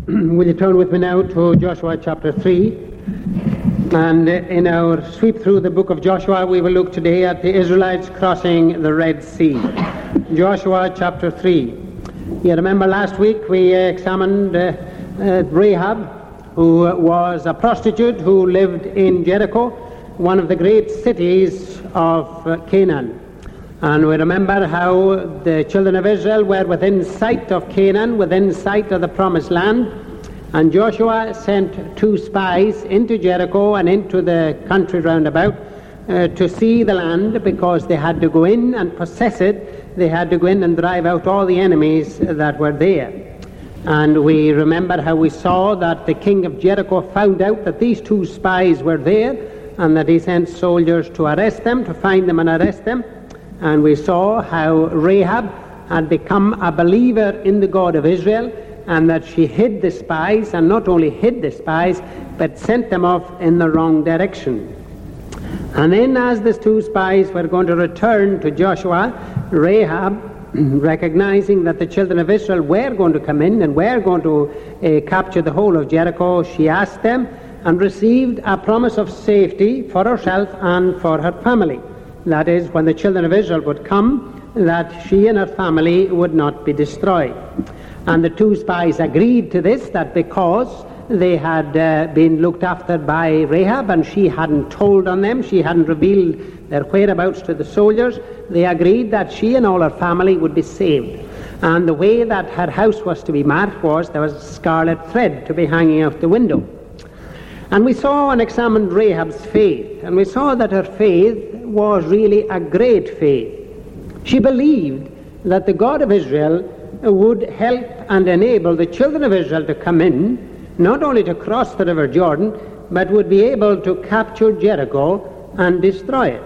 Will you turn with me now to Joshua chapter 3? And in our sweep through the book of Joshua, we will look today at the Israelites crossing the Red Sea. Joshua chapter 3. You remember last week we examined uh, uh, Rahab, who was a prostitute who lived in Jericho, one of the great cities of uh, Canaan. And we remember how the children of Israel were within sight of Canaan, within sight of the promised land. And Joshua sent two spies into Jericho and into the country round about uh, to see the land because they had to go in and possess it. They had to go in and drive out all the enemies that were there. And we remember how we saw that the king of Jericho found out that these two spies were there and that he sent soldiers to arrest them, to find them and arrest them. And we saw how Rahab had become a believer in the God of Israel and that she hid the spies, and not only hid the spies, but sent them off in the wrong direction. And then, as the two spies were going to return to Joshua, Rahab, recognizing that the children of Israel were going to come in and were going to uh, capture the whole of Jericho, she asked them and received a promise of safety for herself and for her family. That is, when the children of Israel would come, that she and her family would not be destroyed. And the two spies agreed to this, that because they had uh, been looked after by Rahab and she hadn't told on them, she hadn't revealed their whereabouts to the soldiers, they agreed that she and all her family would be saved. And the way that her house was to be marked was there was a scarlet thread to be hanging out the window. And we saw and examined Rahab's faith, and we saw that her faith was really a great faith. She believed that the God of Israel would help and enable the children of Israel to come in, not only to cross the river Jordan, but would be able to capture Jericho and destroy it.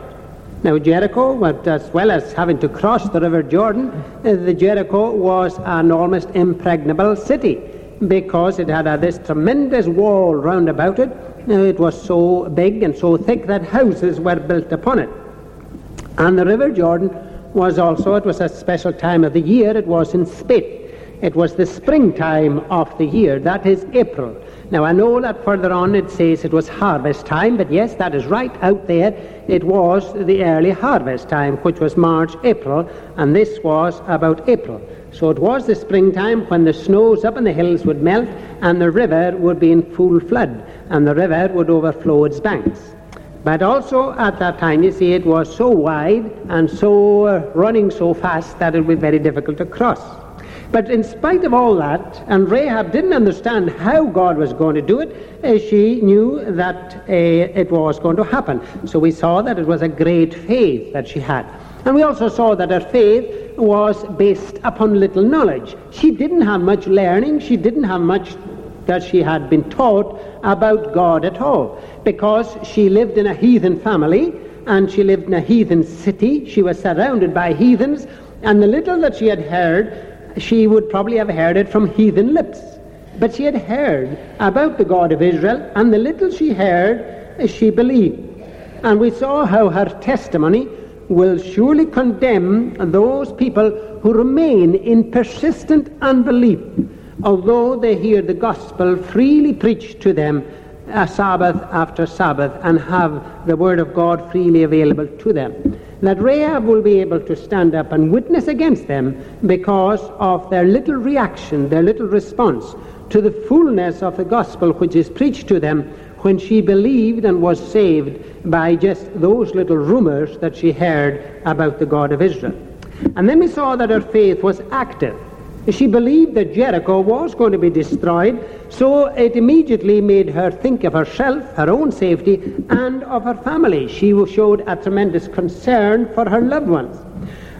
Now, Jericho, as well as having to cross the river Jordan, uh, the Jericho was an almost impregnable city because it had this tremendous wall round about it. It was so big and so thick that houses were built upon it. And the River Jordan was also, it was a special time of the year, it was in spit. It was the springtime of the year, that is April. Now I know that further on it says it was harvest time, but yes, that is right out there. It was the early harvest time, which was March, April, and this was about April. So it was the springtime when the snows up in the hills would melt and the river would be in full flood and the river would overflow its banks. But also at that time, you see, it was so wide and so uh, running so fast that it would be very difficult to cross. But in spite of all that, and Rahab didn't understand how God was going to do it, uh, she knew that uh, it was going to happen. So we saw that it was a great faith that she had. And we also saw that her faith was based upon little knowledge. She didn't have much learning, she didn't have much that she had been taught about God at all, because she lived in a heathen family and she lived in a heathen city. She was surrounded by heathens, and the little that she had heard, she would probably have heard it from heathen lips. But she had heard about the God of Israel, and the little she heard, she believed. And we saw how her testimony will surely condemn those people who remain in persistent unbelief, although they hear the gospel freely preached to them uh, Sabbath after Sabbath and have the word of God freely available to them. That Rahab will be able to stand up and witness against them because of their little reaction, their little response to the fullness of the gospel which is preached to them when she believed and was saved by just those little rumors that she heard about the God of Israel. And then we saw that her faith was active. She believed that Jericho was going to be destroyed, so it immediately made her think of herself, her own safety, and of her family. She showed a tremendous concern for her loved ones.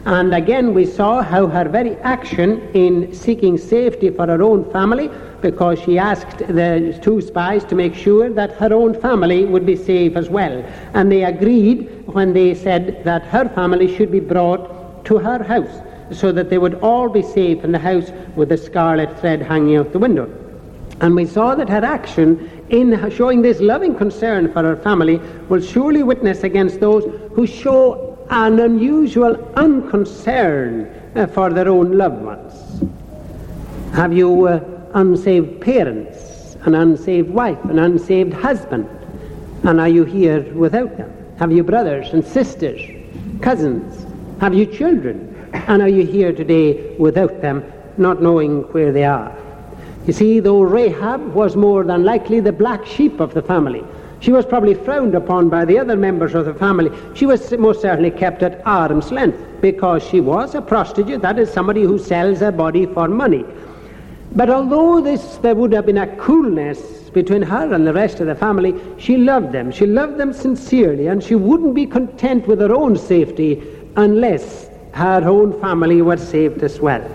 And again, we saw how her very action in seeking safety for her own family, because she asked the two spies to make sure that her own family would be safe as well. And they agreed when they said that her family should be brought to her house so that they would all be safe in the house with the scarlet thread hanging out the window. And we saw that her action in showing this loving concern for her family will surely witness against those who show an unusual unconcern uh, for their own loved ones. Have you uh, unsaved parents, an unsaved wife, an unsaved husband? And are you here without them? Have you brothers and sisters, cousins? Have you children? And are you here today without them, not knowing where they are? You see, though Rahab was more than likely the black sheep of the family, she was probably frowned upon by the other members of the family. She was most certainly kept at arm's length because she was a prostitute, that is, somebody who sells her body for money. But although this, there would have been a coolness between her and the rest of the family, she loved them. She loved them sincerely, and she wouldn't be content with her own safety unless her own family were saved as well.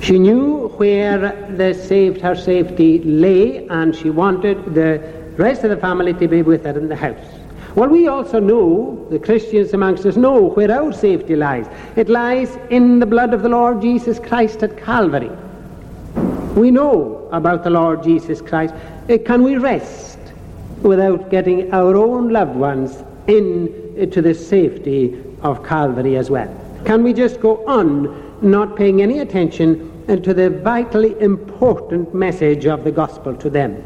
She knew where the saved her safety lay, and she wanted the rest of the family to be with her in the house. Well, we also know, the Christians amongst us know where our safety lies. It lies in the blood of the Lord Jesus Christ at Calvary. We know about the Lord Jesus Christ. Uh, can we rest without getting our own loved ones into the safety of Calvary as well? Can we just go on not paying any attention to the vitally important message of the gospel to them.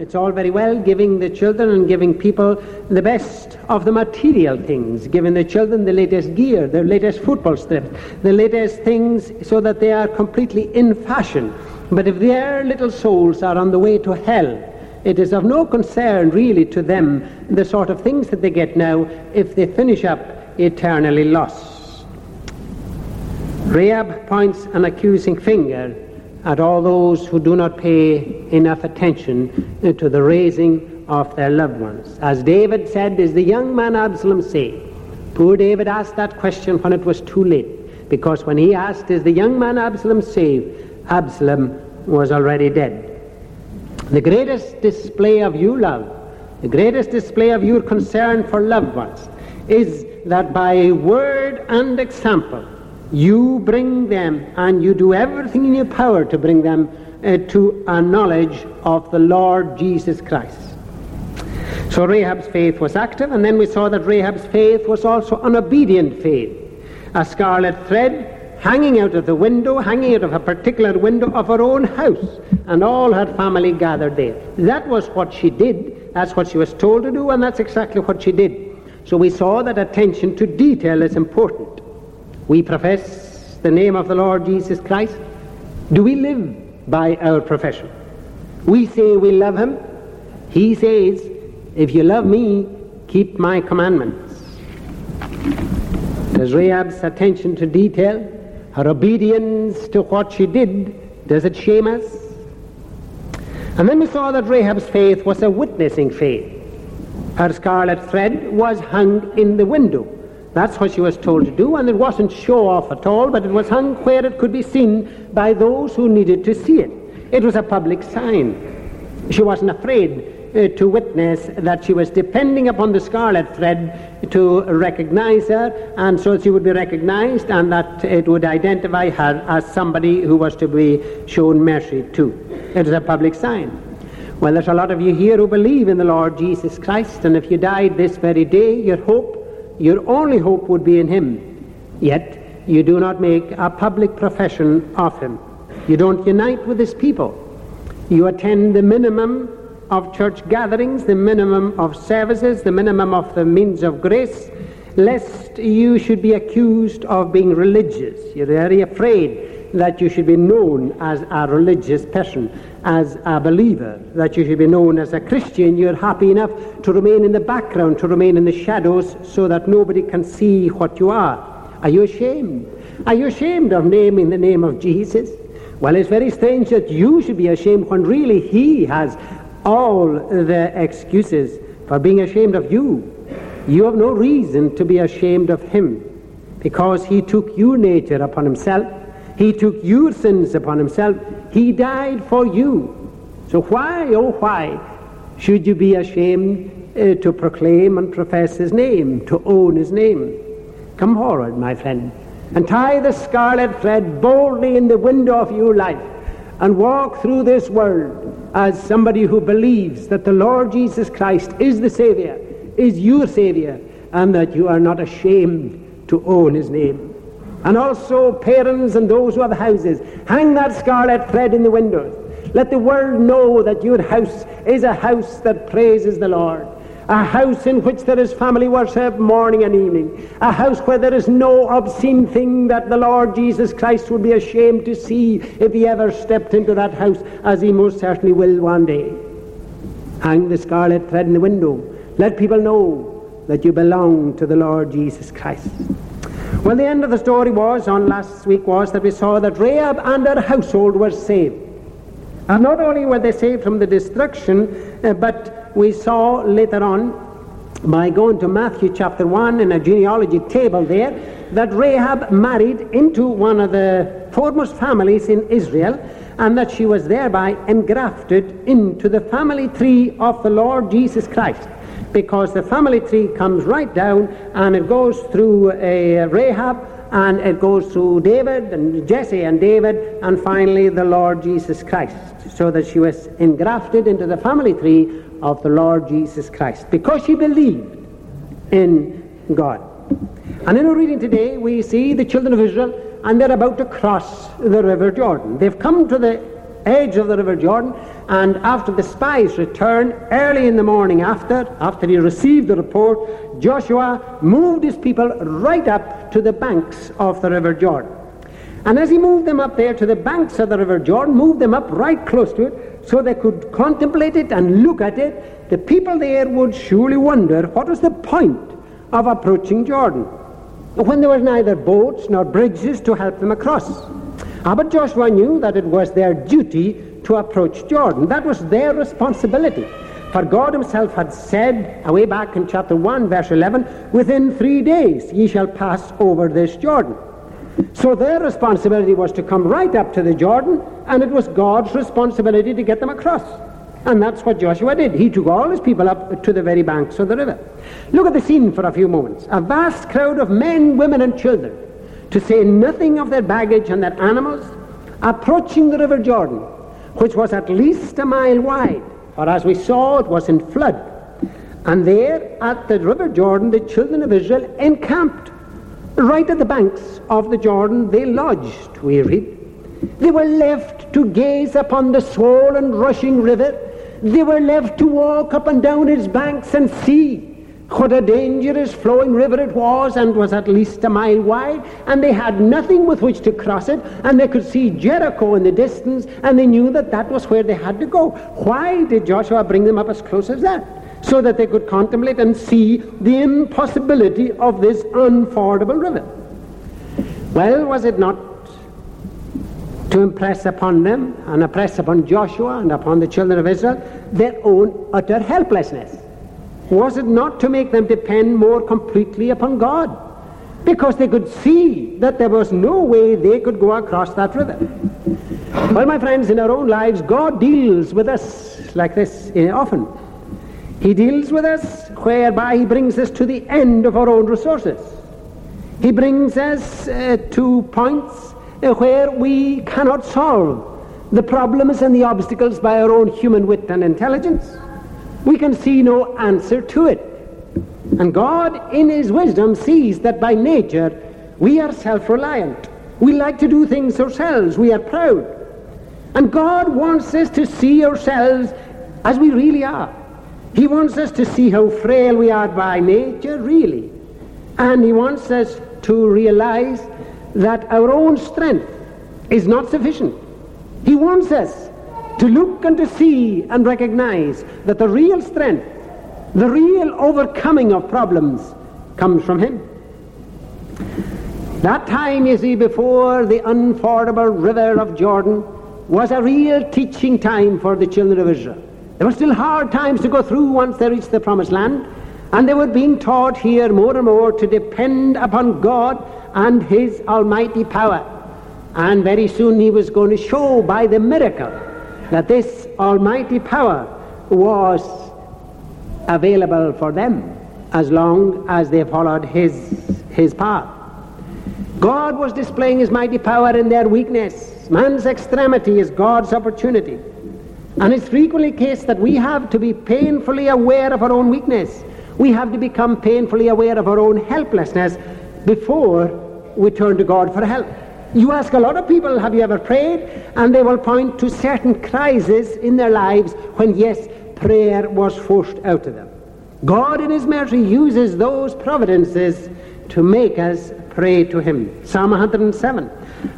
It's all very well giving the children and giving people the best of the material things, giving the children the latest gear, the latest football strips, the latest things so that they are completely in fashion. But if their little souls are on the way to hell, it is of no concern really to them the sort of things that they get now if they finish up eternally lost. Rahab points an accusing finger at all those who do not pay enough attention to the raising of their loved ones. As David said, Is the young man Absalom saved? Poor David asked that question when it was too late, because when he asked, Is the young man Absalom saved? Absalom was already dead. The greatest display of your love, the greatest display of your concern for loved ones, is that by word and example, you bring them and you do everything in your power to bring them uh, to a knowledge of the Lord Jesus Christ. So Rahab's faith was active, and then we saw that Rahab's faith was also an obedient faith. A scarlet thread hanging out of the window, hanging out of a particular window of her own house, and all her family gathered there. That was what she did. That's what she was told to do, and that's exactly what she did. So we saw that attention to detail is important. We profess the name of the Lord Jesus Christ. Do we live by our profession? We say we love him. He says, if you love me, keep my commandments. Does Rahab's attention to detail, her obedience to what she did, does it shame us? And then we saw that Rahab's faith was a witnessing faith. Her scarlet thread was hung in the window. That's what she was told to do, and it wasn't show off at all, but it was hung where it could be seen by those who needed to see it. It was a public sign. She wasn't afraid uh, to witness that she was depending upon the scarlet thread to recognize her, and so she would be recognized, and that it would identify her as somebody who was to be shown mercy to. It was a public sign. Well, there's a lot of you here who believe in the Lord Jesus Christ, and if you died this very day, your hope your only hope would be in Him. Yet you do not make a public profession of Him. You don't unite with His people. You attend the minimum of church gatherings, the minimum of services, the minimum of the means of grace, lest you should be accused of being religious. You're very afraid that you should be known as a religious person, as a believer, that you should be known as a Christian. You're happy enough to remain in the background, to remain in the shadows, so that nobody can see what you are. Are you ashamed? Are you ashamed of naming the name of Jesus? Well, it's very strange that you should be ashamed when really He has all the excuses for being ashamed of you. You have no reason to be ashamed of Him because He took your nature upon Himself he took your sins upon himself. He died for you. So why, oh why, should you be ashamed uh, to proclaim and profess his name, to own his name? Come forward, my friend, and tie the scarlet thread boldly in the window of your life and walk through this world as somebody who believes that the Lord Jesus Christ is the Savior, is your Savior, and that you are not ashamed to own his name. And also parents and those who have houses, hang that scarlet thread in the windows. Let the world know that your house is a house that praises the Lord. A house in which there is family worship morning and evening. A house where there is no obscene thing that the Lord Jesus Christ would be ashamed to see if he ever stepped into that house, as he most certainly will one day. Hang the scarlet thread in the window. Let people know that you belong to the Lord Jesus Christ. Well, the end of the story was, on last week, was that we saw that Rahab and her household were saved. And not only were they saved from the destruction, uh, but we saw later on by going to Matthew chapter 1 in a genealogy table there that Rahab married into one of the foremost families in Israel and that she was thereby engrafted into the family tree of the Lord Jesus Christ because the family tree comes right down and it goes through a Rahab and it goes through David and Jesse and David and finally the Lord Jesus Christ so that she was engrafted into the family tree of the Lord Jesus Christ because she believed in God. And in our reading today, we see the children of Israel and they're about to cross the river Jordan. They've come to the edge of the river Jordan, and after the spies returned early in the morning after, after he received the report, Joshua moved his people right up to the banks of the river Jordan. And as he moved them up there to the banks of the river Jordan, moved them up right close to it, so they could contemplate it and look at it, the people there would surely wonder what was the point of approaching Jordan when there were neither boats nor bridges to help them across. Ah, but Joshua knew that it was their duty to approach Jordan. That was their responsibility. For God himself had said, away back in chapter 1, verse 11, within three days ye shall pass over this Jordan. So their responsibility was to come right up to the Jordan, and it was God's responsibility to get them across. And that's what Joshua did. He took all his people up to the very banks of the river. Look at the scene for a few moments. A vast crowd of men, women, and children, to say nothing of their baggage and their animals, approaching the river Jordan, which was at least a mile wide, for as we saw, it was in flood. And there at the river Jordan, the children of Israel encamped Right at the banks of the Jordan they lodged, we read. They were left to gaze upon the swollen, rushing river. They were left to walk up and down its banks and see what a dangerous flowing river it was and was at least a mile wide and they had nothing with which to cross it and they could see Jericho in the distance and they knew that that was where they had to go. Why did Joshua bring them up as close as that? so that they could contemplate and see the impossibility of this unfordable river. Well, was it not to impress upon them and impress upon Joshua and upon the children of Israel their own utter helplessness? Was it not to make them depend more completely upon God? Because they could see that there was no way they could go across that river. Well, my friends, in our own lives, God deals with us like this often. He deals with us whereby he brings us to the end of our own resources. He brings us uh, to points uh, where we cannot solve the problems and the obstacles by our own human wit and intelligence. We can see no answer to it. And God, in His wisdom, sees that by nature we are self reliant. We like to do things ourselves. We are proud. And God wants us to see ourselves as we really are. He wants us to see how frail we are by nature, really. And he wants us to realize that our own strength is not sufficient. He wants us to look and to see and recognize that the real strength, the real overcoming of problems comes from him. That time, you see, before the unfordable river of Jordan was a real teaching time for the children of Israel. There were still hard times to go through once they reached the promised land, and they were being taught here more and more to depend upon God and His almighty power. And very soon He was going to show by the miracle that this almighty power was available for them as long as they followed His, his path. God was displaying His mighty power in their weakness. Man's extremity is God's opportunity. And it's frequently the case that we have to be painfully aware of our own weakness. We have to become painfully aware of our own helplessness before we turn to God for help. You ask a lot of people, have you ever prayed? And they will point to certain crises in their lives when, yes, prayer was forced out of them. God, in His mercy, uses those providences to make us pray to Him. Psalm 107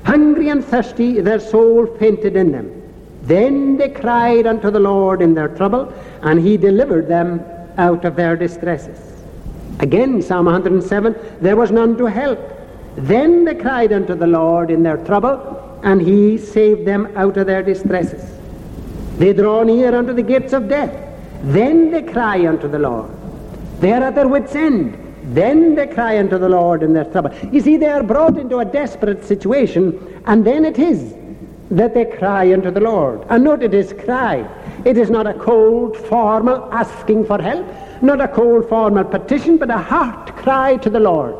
Hungry and thirsty, their soul fainted in them. Then they cried unto the Lord in their trouble, and He delivered them out of their distresses. Again, Psalm 107 There was none to help. Then they cried unto the Lord in their trouble, and He saved them out of their distresses. They draw near unto the gates of death. Then they cry unto the Lord. They are at their wits' end. Then they cry unto the Lord in their trouble. You see, they are brought into a desperate situation, and then it is that they cry unto the Lord. And note it is cry. It is not a cold, formal asking for help, not a cold, formal petition, but a heart cry to the Lord.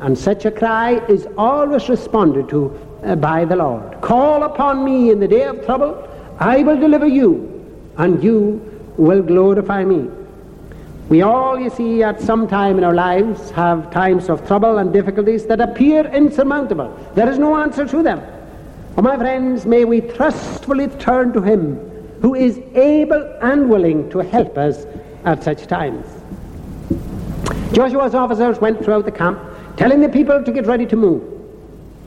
And such a cry is always responded to uh, by the Lord. Call upon me in the day of trouble, I will deliver you, and you will glorify me. We all, you see, at some time in our lives have times of trouble and difficulties that appear insurmountable. There is no answer to them. Oh, my friends, may we trustfully turn to Him who is able and willing to help us at such times. Joshua's officers went throughout the camp, telling the people to get ready to move.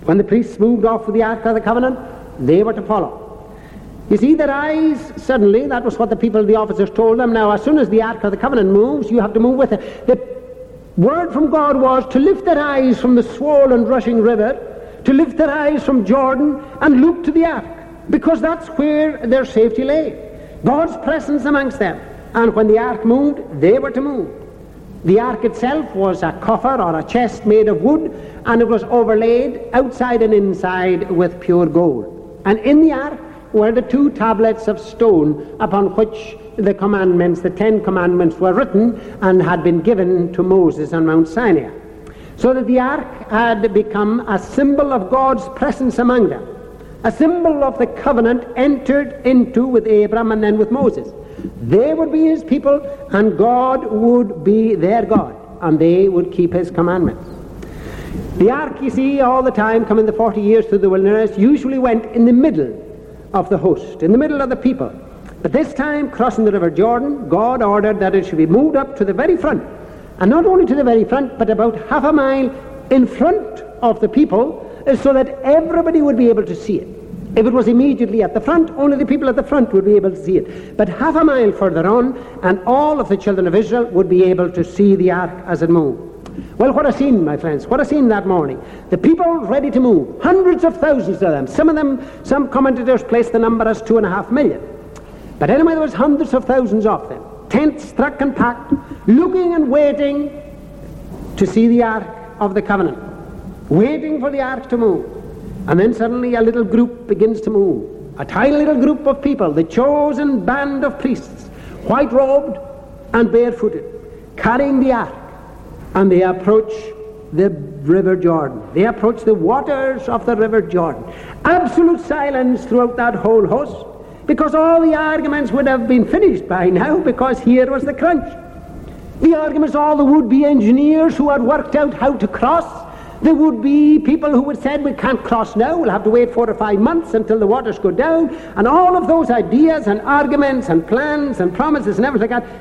When the priests moved off with the Ark of the Covenant, they were to follow. You see, their eyes, suddenly, that was what the people, the officers told them. Now, as soon as the Ark of the Covenant moves, you have to move with it. The word from God was to lift their eyes from the swollen, rushing river, to lift their eyes from Jordan and look to the Ark, because that's where their safety lay. God's presence amongst them. And when the Ark moved, they were to move. The ark itself was a coffer or a chest made of wood, and it was overlaid outside and inside with pure gold. And in the ark were the two tablets of stone upon which the commandments, the Ten Commandments, were written and had been given to Moses on Mount Sinai. So that the ark had become a symbol of God's presence among them, a symbol of the covenant entered into with Abraham and then with Moses. They would be his people, and God would be their God, and they would keep his commandments. The ark, you see, all the time, coming the 40 years through the wilderness, usually went in the middle of the host, in the middle of the people. But this time, crossing the River Jordan, God ordered that it should be moved up to the very front. And not only to the very front, but about half a mile in front of the people, so that everybody would be able to see it. If it was immediately at the front, only the people at the front would be able to see it. But half a mile further on, and all of the children of Israel would be able to see the ark as it moved. Well, what a scene, my friends. What a scene that morning. The people ready to move. Hundreds of thousands of them. Some of them, some commentators place the number as two and a half million. But anyway, there was hundreds of thousands of them. Tents struck and packed, looking and waiting to see the Ark of the Covenant. Waiting for the Ark to move. And then suddenly a little group begins to move. A tiny little group of people, the chosen band of priests, white robed and barefooted, carrying the Ark and they approach the river Jordan. They approach the waters of the river Jordan. Absolute silence throughout that whole host because all the arguments would have been finished by now because here was the crunch. The arguments, all the would-be engineers who had worked out how to cross, there would be people who would say, we can't cross now, we'll have to wait four or five months until the waters go down, and all of those ideas and arguments and plans and promises and everything like that,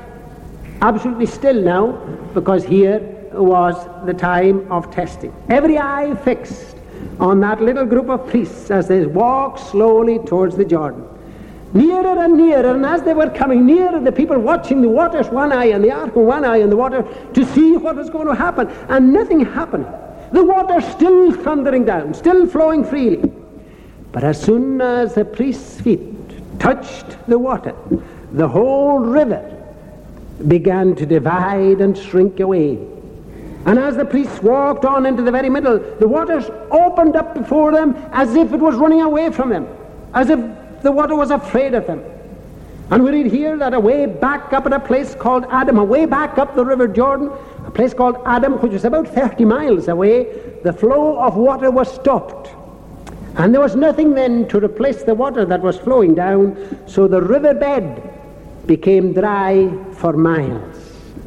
absolutely still now, because here was the time of testing. Every eye fixed on that little group of priests as they walked slowly towards the Jordan. Nearer and nearer, and as they were coming nearer, the people watching the waters, one eye and the ark, one eye in the water, to see what was going to happen. And nothing happened. The water still thundering down, still flowing freely. But as soon as the priest's feet touched the water, the whole river began to divide and shrink away and as the priests walked on into the very middle, the waters opened up before them as if it was running away from them, as if the water was afraid of them. And we read here that away back up at a place called Adam, away back up the river Jordan, place called Adam, which was about 30 miles away, the flow of water was stopped. And there was nothing then to replace the water that was flowing down, so the riverbed became dry for miles.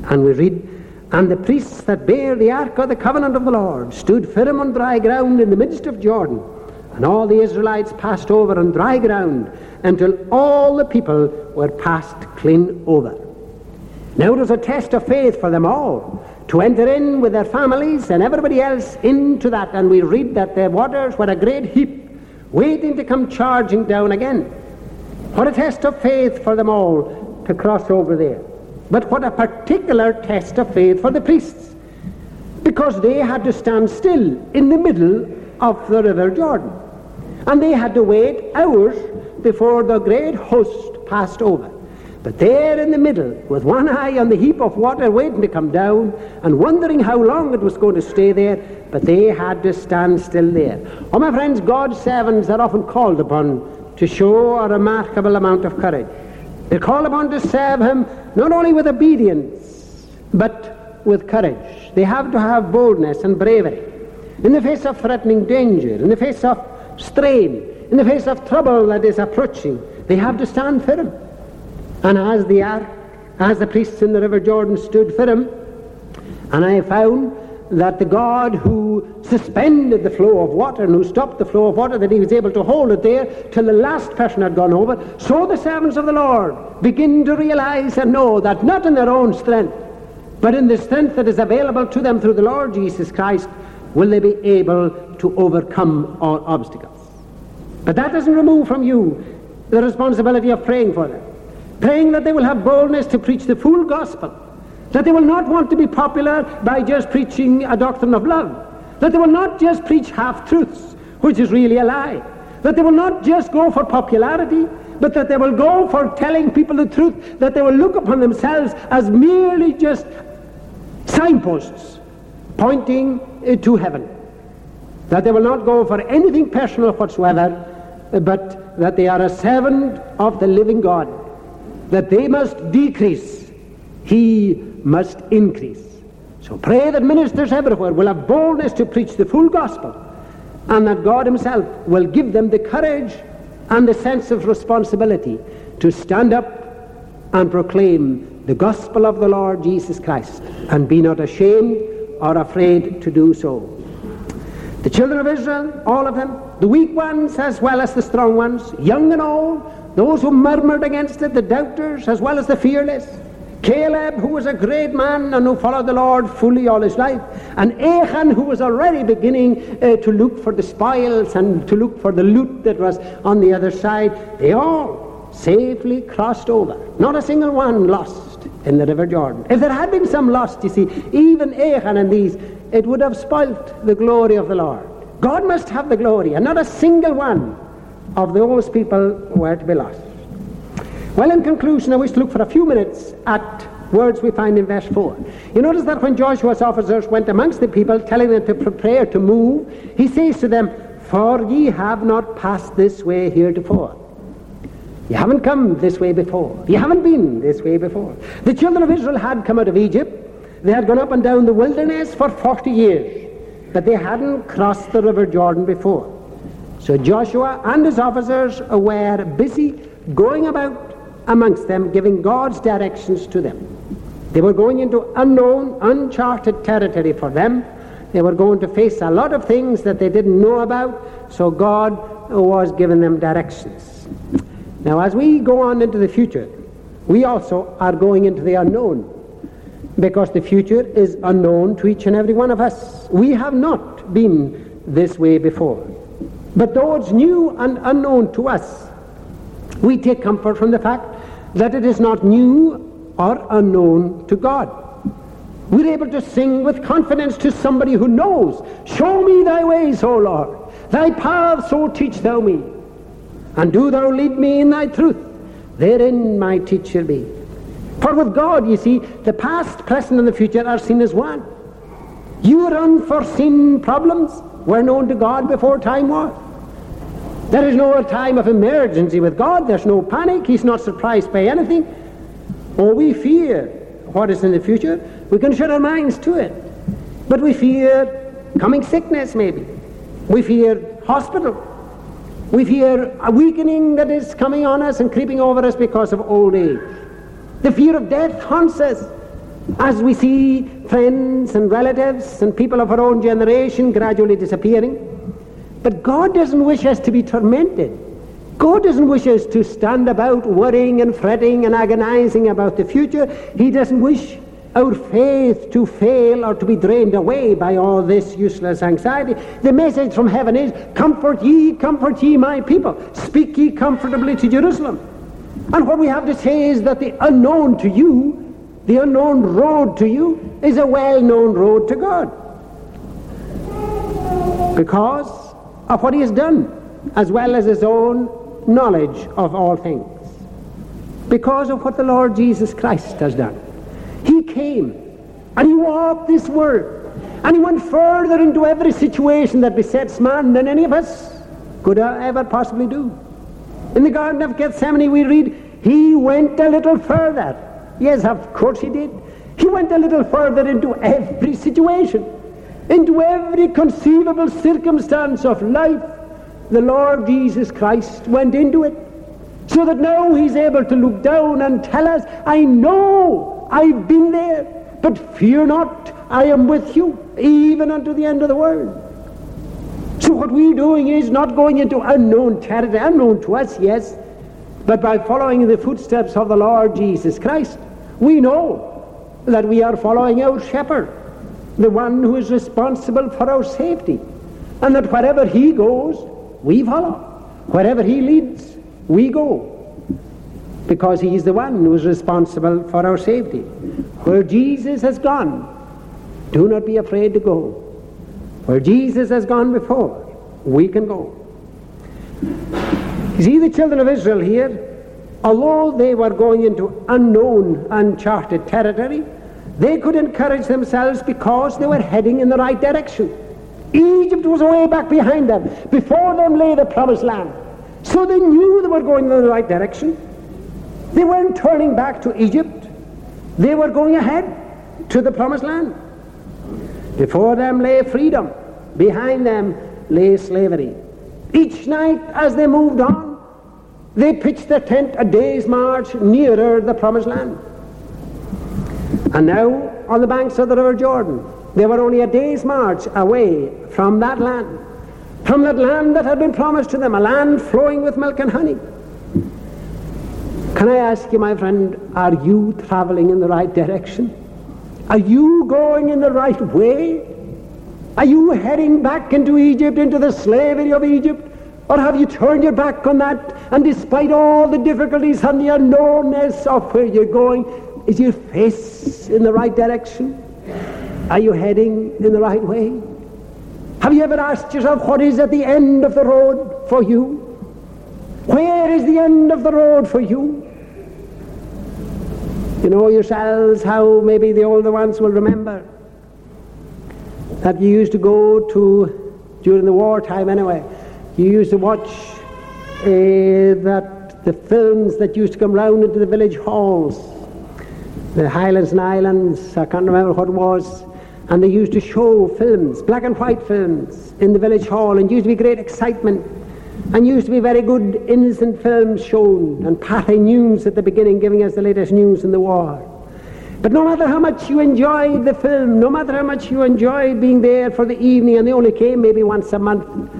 And we read and the priests that bear the ark of the covenant of the Lord stood firm on dry ground in the midst of Jordan. And all the Israelites passed over on dry ground until all the people were passed clean over. Now it was a test of faith for them all to enter in with their families and everybody else into that. And we read that the waters were a great heap, waiting to come charging down again. What a test of faith for them all to cross over there. But what a particular test of faith for the priests. Because they had to stand still in the middle of the River Jordan. And they had to wait hours before the great host passed over. But there in the middle, with one eye on the heap of water waiting to come down, and wondering how long it was going to stay there, but they had to stand still there. Oh, my friends, God's servants are often called upon to show a remarkable amount of courage. They're called upon to serve Him not only with obedience, but with courage. They have to have boldness and bravery in the face of threatening danger, in the face of strain, in the face of trouble that is approaching. They have to stand firm. And as the ark, as the priests in the river Jordan stood firm, and I found that the God who suspended the flow of water and who stopped the flow of water, that he was able to hold it there till the last person had gone over. So the servants of the Lord begin to realize and know that not in their own strength, but in the strength that is available to them through the Lord Jesus Christ, will they be able to overcome all obstacles. But that doesn't remove from you the responsibility of praying for them. Praying that they will have boldness to preach the full gospel that they will not want to be popular by just preaching a doctrine of love. That they will not just preach half truths, which is really a lie. That they will not just go for popularity, but that they will go for telling people the truth, that they will look upon themselves as merely just signposts pointing uh, to heaven. That they will not go for anything personal whatsoever, but that they are a servant of the living God. That they must decrease, he must increase. So pray that ministers everywhere will have boldness to preach the full gospel and that God Himself will give them the courage and the sense of responsibility to stand up and proclaim the gospel of the Lord Jesus Christ and be not ashamed or afraid to do so. The children of Israel, all of them, the weak ones as well as the strong ones, young and old, those who murmured against it, the doubters as well as the fearless, Caleb, who was a great man and who followed the Lord fully all his life, and Achan, who was already beginning uh, to look for the spoils and to look for the loot that was on the other side, they all safely crossed over. Not a single one lost in the River Jordan. If there had been some lost, you see, even Achan and these, it would have spoilt the glory of the Lord. God must have the glory, and not a single one of those people were to be lost. Well, in conclusion, I wish to look for a few minutes at words we find in verse 4. You notice that when Joshua's officers went amongst the people, telling them to prepare to move, he says to them, For ye have not passed this way heretofore. You haven't come this way before. You haven't been this way before. The children of Israel had come out of Egypt. They had gone up and down the wilderness for 40 years, but they hadn't crossed the river Jordan before. So Joshua and his officers were busy going about amongst them, giving God's directions to them. They were going into unknown, uncharted territory for them. They were going to face a lot of things that they didn't know about, so God was giving them directions. Now, as we go on into the future, we also are going into the unknown because the future is unknown to each and every one of us. We have not been this way before. But it's new and unknown to us, we take comfort from the fact that it is not new or unknown to God. We're able to sing with confidence to somebody who knows, Show me thy ways, O Lord. Thy paths, so teach thou me. And do thou lead me in thy truth. Therein my teacher be. For with God, you see, the past, present, and the future are seen as one. Your unforeseen problems were known to God before time was. There is no time of emergency with God. There's no panic. He's not surprised by anything. Or we fear what is in the future. We can shut our minds to it. But we fear coming sickness, maybe. We fear hospital. We fear a weakening that is coming on us and creeping over us because of old age. The fear of death haunts us as we see friends and relatives and people of our own generation gradually disappearing. But God doesn't wish us to be tormented. God doesn't wish us to stand about worrying and fretting and agonizing about the future. He doesn't wish our faith to fail or to be drained away by all this useless anxiety. The message from heaven is, Comfort ye, comfort ye, my people. Speak ye comfortably to Jerusalem. And what we have to say is that the unknown to you, the unknown road to you, is a well known road to God. Because of what He has done, as well as His own knowledge of all things. Because of what the Lord Jesus Christ has done. He came and he walked this world and he went further into every situation that besets man than any of us could ever possibly do. In the Garden of Gethsemane, we read, He went a little further. Yes, of course he did. He went a little further into every situation, into every conceivable circumstance of life. The Lord Jesus Christ went into it. So that now he's able to look down and tell us, I know I've been there, but fear not, I am with you, even unto the end of the world. So what we're doing is not going into unknown territory, unknown to us, yes, but by following in the footsteps of the Lord Jesus Christ, we know that we are following our shepherd, the one who is responsible for our safety, and that wherever he goes, we follow. Wherever he leads, we go because he is the one who is responsible for our safety. Where Jesus has gone, do not be afraid to go. Where Jesus has gone before, we can go. You see, the children of Israel here, although they were going into unknown, uncharted territory, they could encourage themselves because they were heading in the right direction. Egypt was way back behind them. Before them lay the promised land. So they knew they were going in the right direction. They weren't turning back to Egypt. They were going ahead to the promised land. Before them lay freedom. Behind them lay slavery. Each night as they moved on, they pitched their tent a day's march nearer the promised land. And now, on the banks of the River Jordan, they were only a day's march away from that land, from that land that had been promised to them, a land flowing with milk and honey. Can I ask you, my friend, are you traveling in the right direction? Are you going in the right way? Are you heading back into Egypt, into the slavery of Egypt? Or have you turned your back on that? And despite all the difficulties and the unknownness of where you're going, is your face in the right direction? Are you heading in the right way? Have you ever asked yourself what is at the end of the road for you? Where is the end of the road for you? You know yourselves how maybe the older ones will remember that you used to go to, during the wartime anyway, you used to watch uh, that the films that used to come round into the village halls, the Highlands and Islands, I can't remember what it was, and they used to show films, black and white films, in the village hall, and used to be great excitement and used to be very good innocent films shown, and Pathé News at the beginning giving us the latest news in the war. But no matter how much you enjoyed the film, no matter how much you enjoyed being there for the evening, and they only came maybe once a month,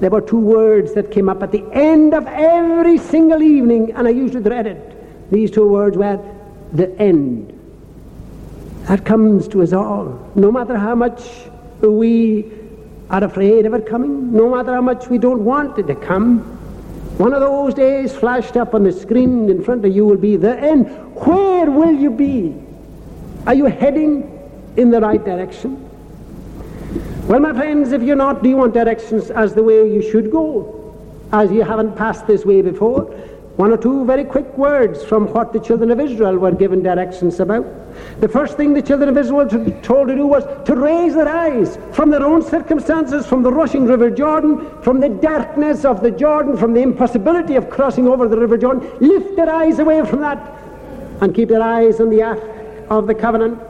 there were two words that came up at the end of every single evening, and I used to dread it. These two words were the end. That comes to us all. No matter how much we are afraid of it coming, no matter how much we don't want it to come. One of those days flashed up on the screen in front of you will be the end. Where will you be? Are you heading in the right direction? Well, my friends, if you're not, do you want directions as the way you should go? As you haven't passed this way before? One or two very quick words from what the children of Israel were given directions about. The first thing the children of Israel were told to do was to raise their eyes from their own circumstances, from the rushing river Jordan, from the darkness of the Jordan, from the impossibility of crossing over the river Jordan. Lift their eyes away from that and keep their eyes on the ark of the covenant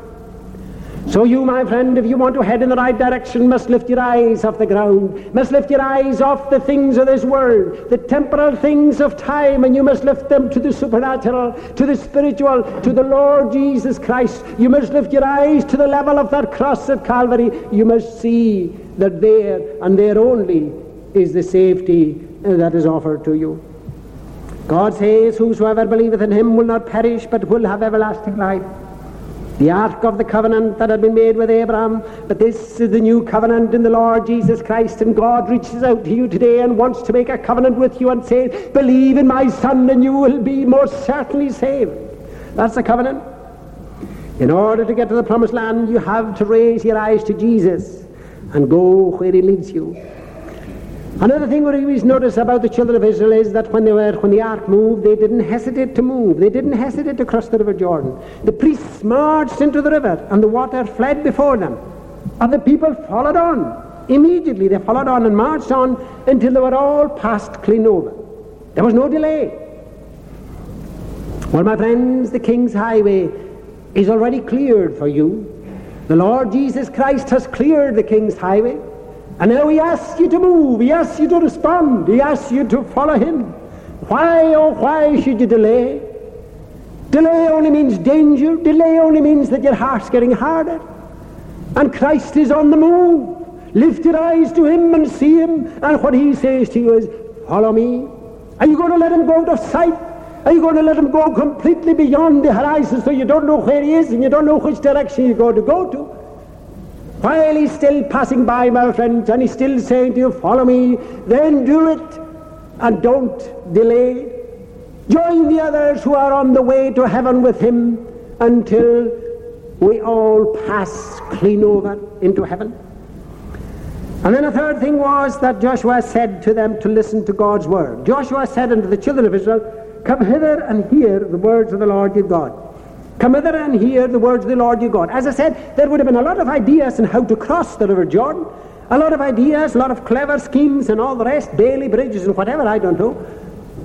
so you, my friend, if you want to head in the right direction, must lift your eyes off the ground, must lift your eyes off the things of this world, the temporal things of time, and you must lift them to the supernatural, to the spiritual, to the Lord Jesus Christ. You must lift your eyes to the level of that cross at Calvary. You must see that there and there only is the safety that is offered to you. God says, Whosoever believeth in him will not perish, but will have everlasting life. The ark of the covenant that had been made with Abraham, but this is the new covenant in the Lord Jesus Christ, and God reaches out to you today and wants to make a covenant with you and say, Believe in my Son, and you will be most certainly saved. That's the covenant. In order to get to the promised land, you have to raise your eyes to Jesus and go where he leads you. Another thing we always notice about the children of Israel is that when they were when the ark moved, they didn't hesitate to move. They didn't hesitate to cross the river Jordan. The priests marched into the river, and the water fled before them, and the people followed on. Immediately they followed on and marched on until they were all passed clean over. There was no delay. Well, my friends, the King's Highway is already cleared for you. The Lord Jesus Christ has cleared the King's Highway. And now he asks you to move, he asks you to respond, he asks you to follow him. Why, oh, why should you delay? Delay only means danger, delay only means that your heart's getting harder. And Christ is on the move. Lift your eyes to him and see him, and what he says to you is, Follow me. Are you going to let him go out of sight? Are you going to let him go completely beyond the horizon so you don't know where he is and you don't know which direction you're going to go to? While he's still passing by, my friends, and he's still saying to you, Follow me, then do it and don't delay. Join the others who are on the way to heaven with him until we all pass clean over into heaven. And then a third thing was that Joshua said to them to listen to God's word. Joshua said unto the children of Israel, Come hither and hear the words of the Lord your God. Come hither and hear the words of the Lord your God. As I said, there would have been a lot of ideas on how to cross the River Jordan. A lot of ideas, a lot of clever schemes and all the rest, Bailey bridges and whatever, I don't know,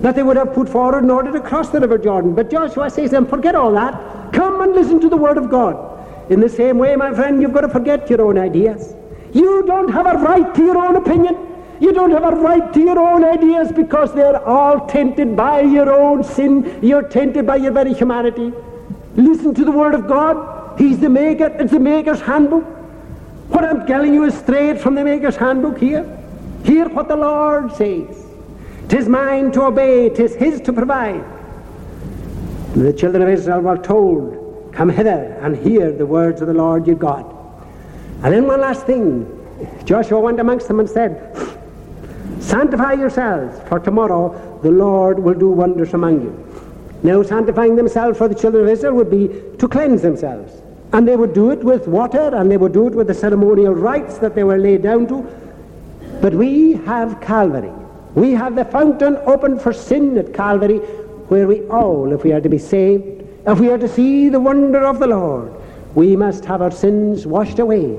that they would have put forward in order to cross the River Jordan. But Joshua says to them, forget all that. Come and listen to the word of God. In the same way, my friend, you've got to forget your own ideas. You don't have a right to your own opinion. You don't have a right to your own ideas because they're all tainted by your own sin. You're tainted by your very humanity. Listen to the Word of God. He's the maker. It's the maker's handbook. What I'm telling you is straight from the maker's handbook here. Hear what the Lord says. Tis mine to obey, tis his to provide. The children of Israel were told, Come hither and hear the words of the Lord your God. And then one last thing. Joshua went amongst them and said, Sanctify yourselves, for tomorrow the Lord will do wonders among you. Now, sanctifying themselves for the children of Israel would be to cleanse themselves. And they would do it with water, and they would do it with the ceremonial rites that they were laid down to. But we have Calvary. We have the fountain open for sin at Calvary, where we all, if we are to be saved, if we are to see the wonder of the Lord, we must have our sins washed away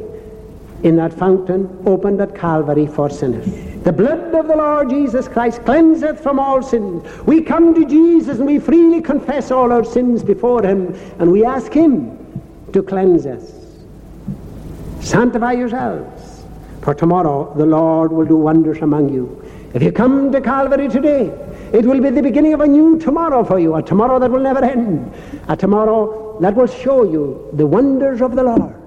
in that fountain opened at Calvary for sinners. The blood of the Lord Jesus Christ cleanseth from all sins. We come to Jesus and we freely confess all our sins before him and we ask him to cleanse us. Sanctify yourselves, for tomorrow the Lord will do wonders among you. If you come to Calvary today, it will be the beginning of a new tomorrow for you, a tomorrow that will never end, a tomorrow that will show you the wonders of the Lord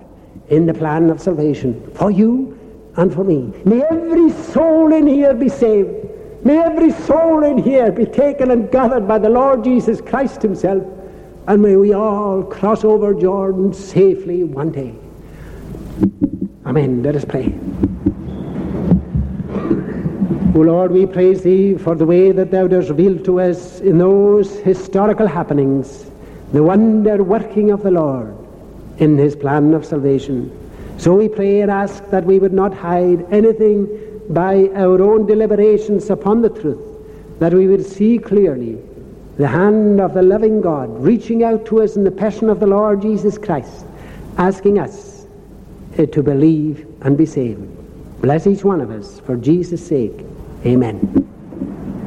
in the plan of salvation for you and for me. May every soul in here be saved. May every soul in here be taken and gathered by the Lord Jesus Christ himself. And may we all cross over Jordan safely one day. Amen. Let us pray. O Lord, we praise Thee for the way that Thou dost reveal to us in those historical happenings the wonder working of the Lord in His plan of salvation. So we pray and ask that we would not hide anything by our own deliberations upon the truth, that we would see clearly the hand of the loving God reaching out to us in the passion of the Lord Jesus Christ, asking us uh, to believe and be saved. Bless each one of us for Jesus' sake. Amen.